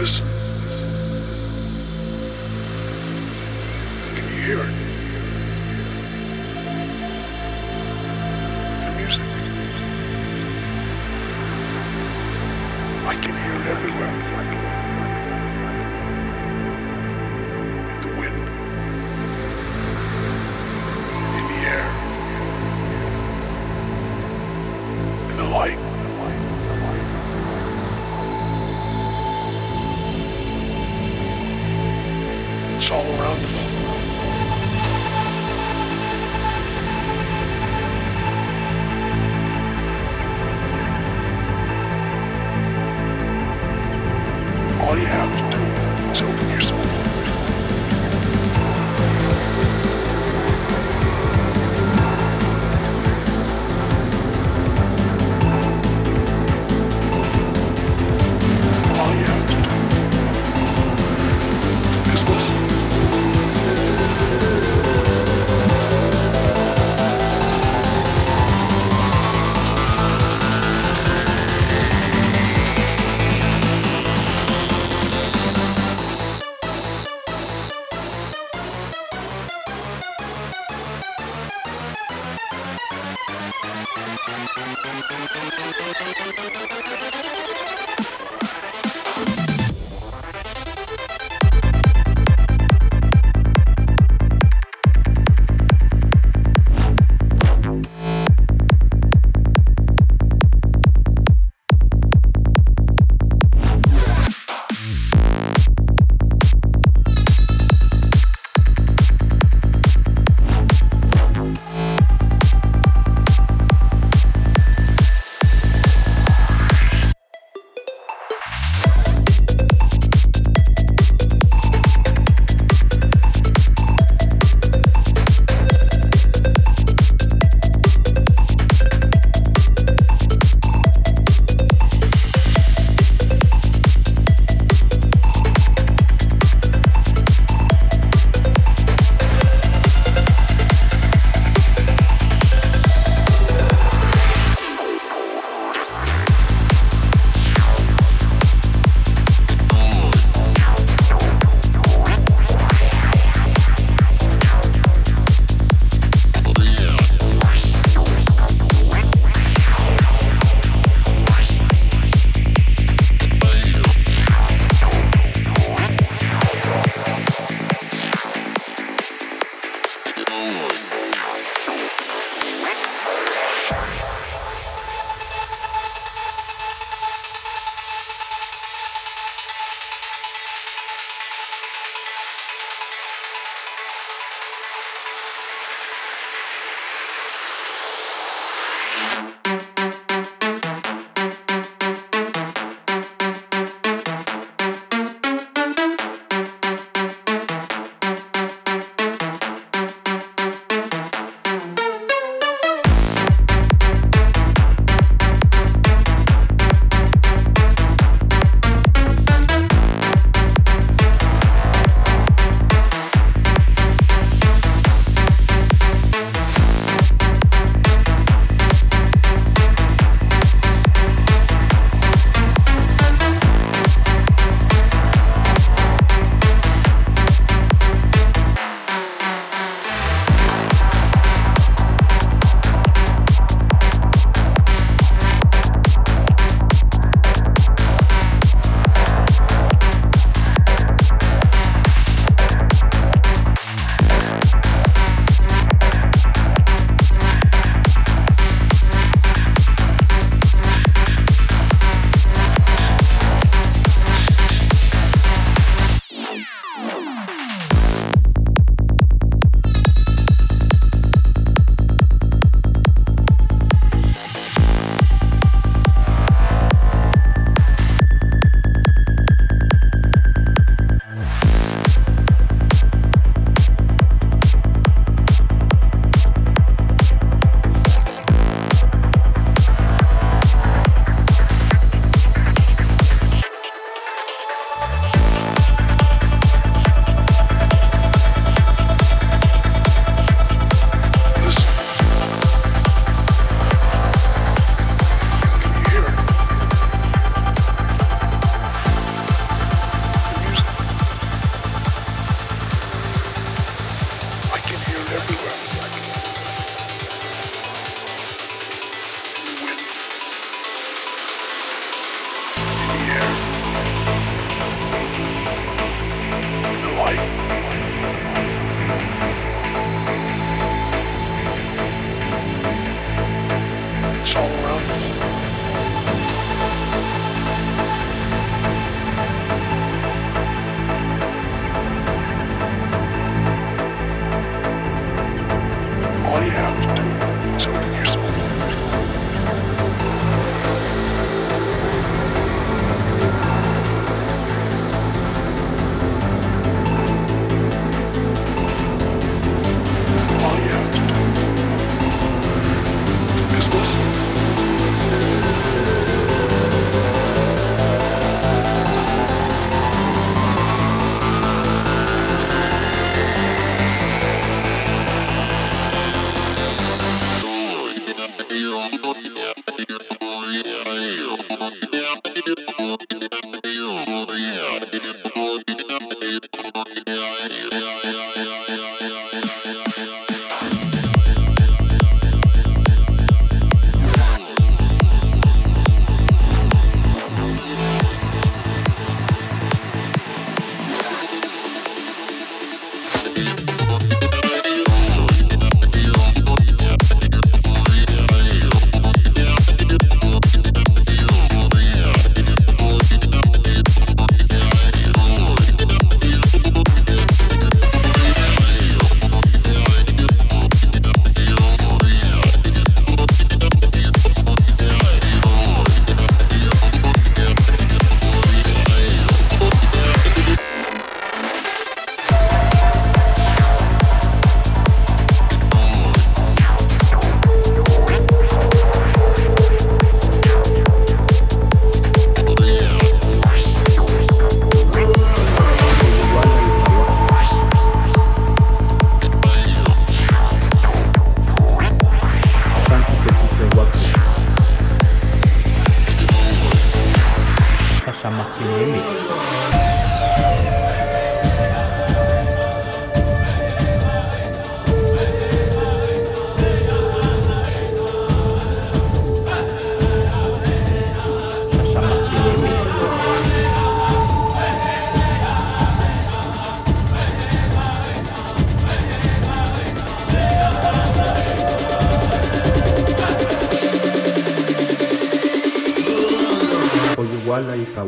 This.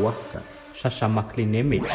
mawahka sa samakli nemit.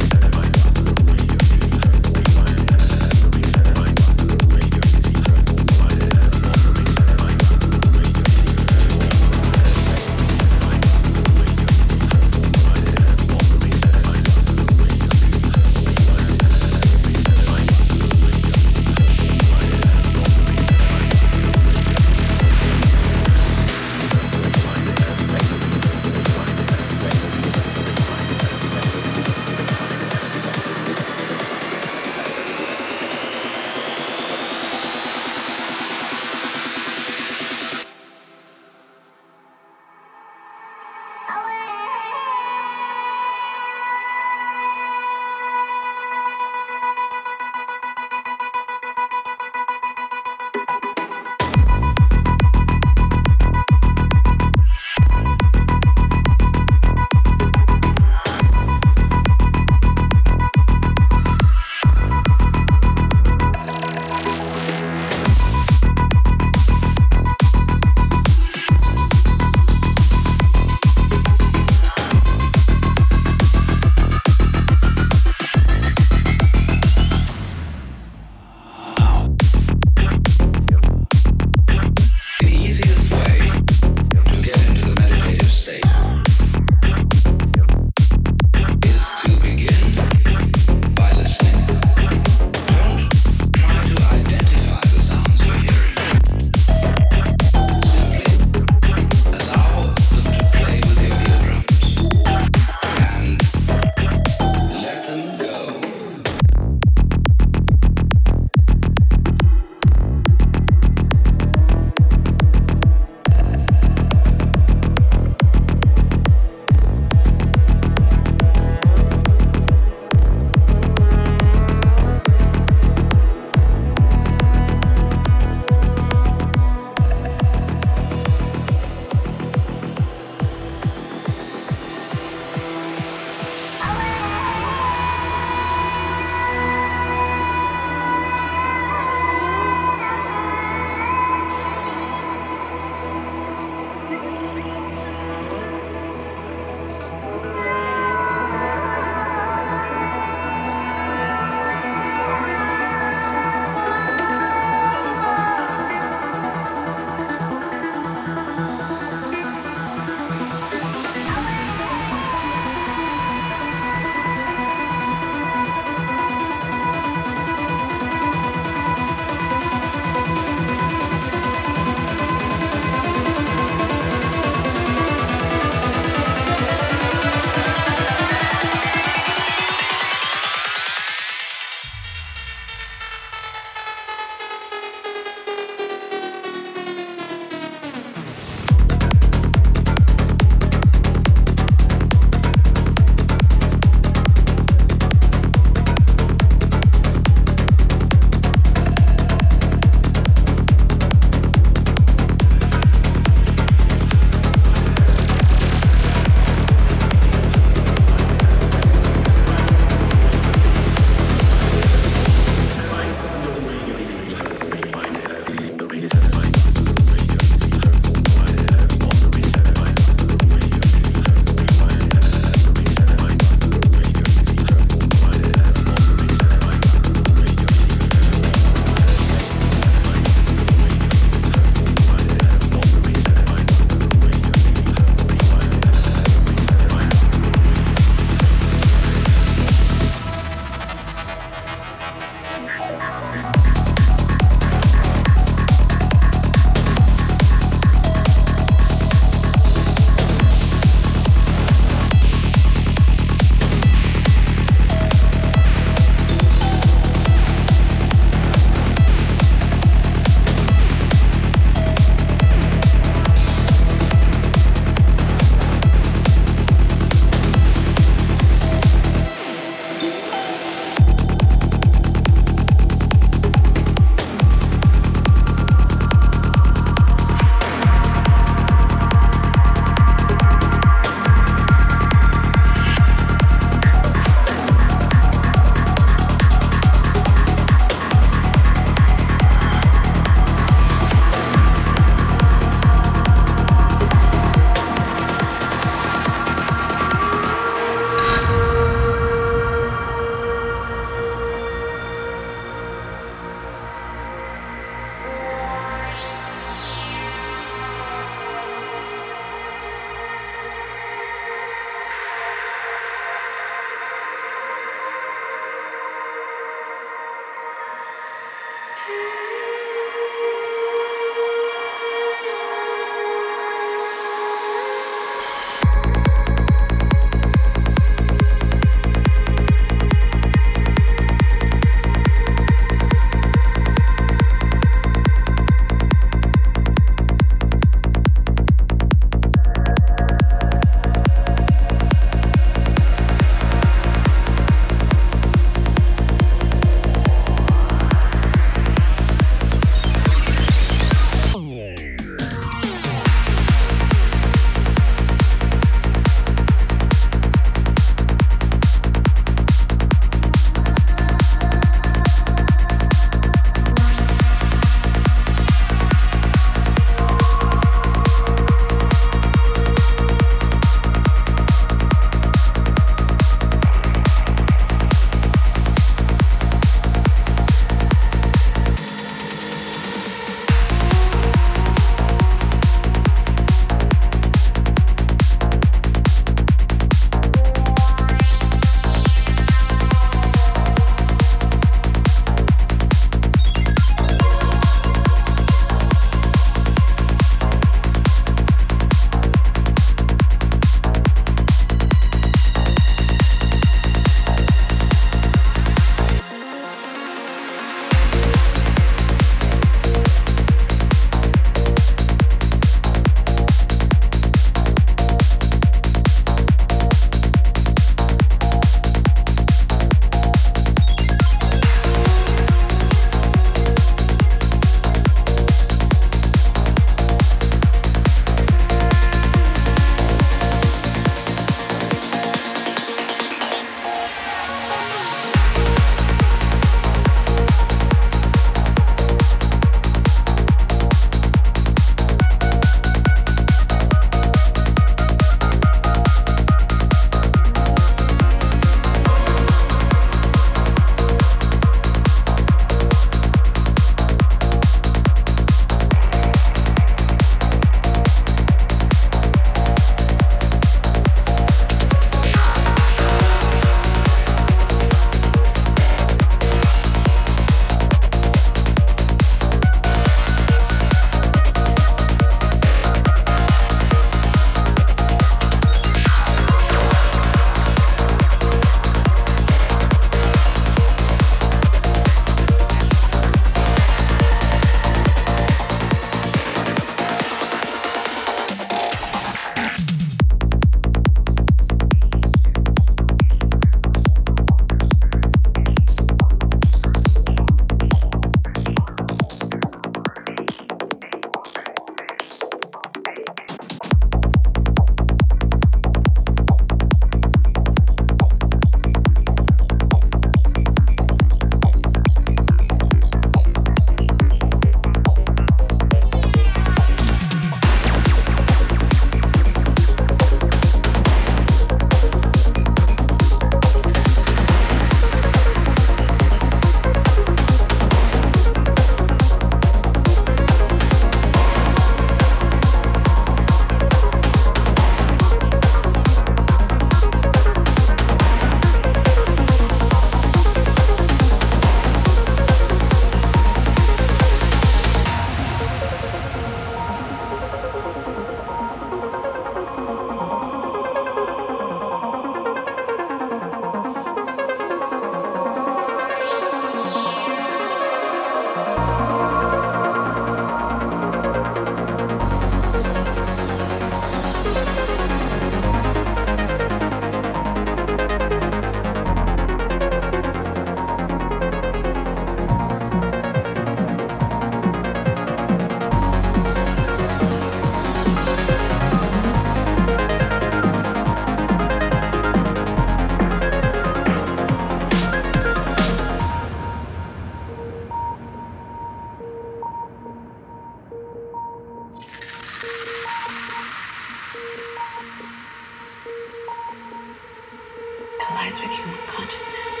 with your consciousness.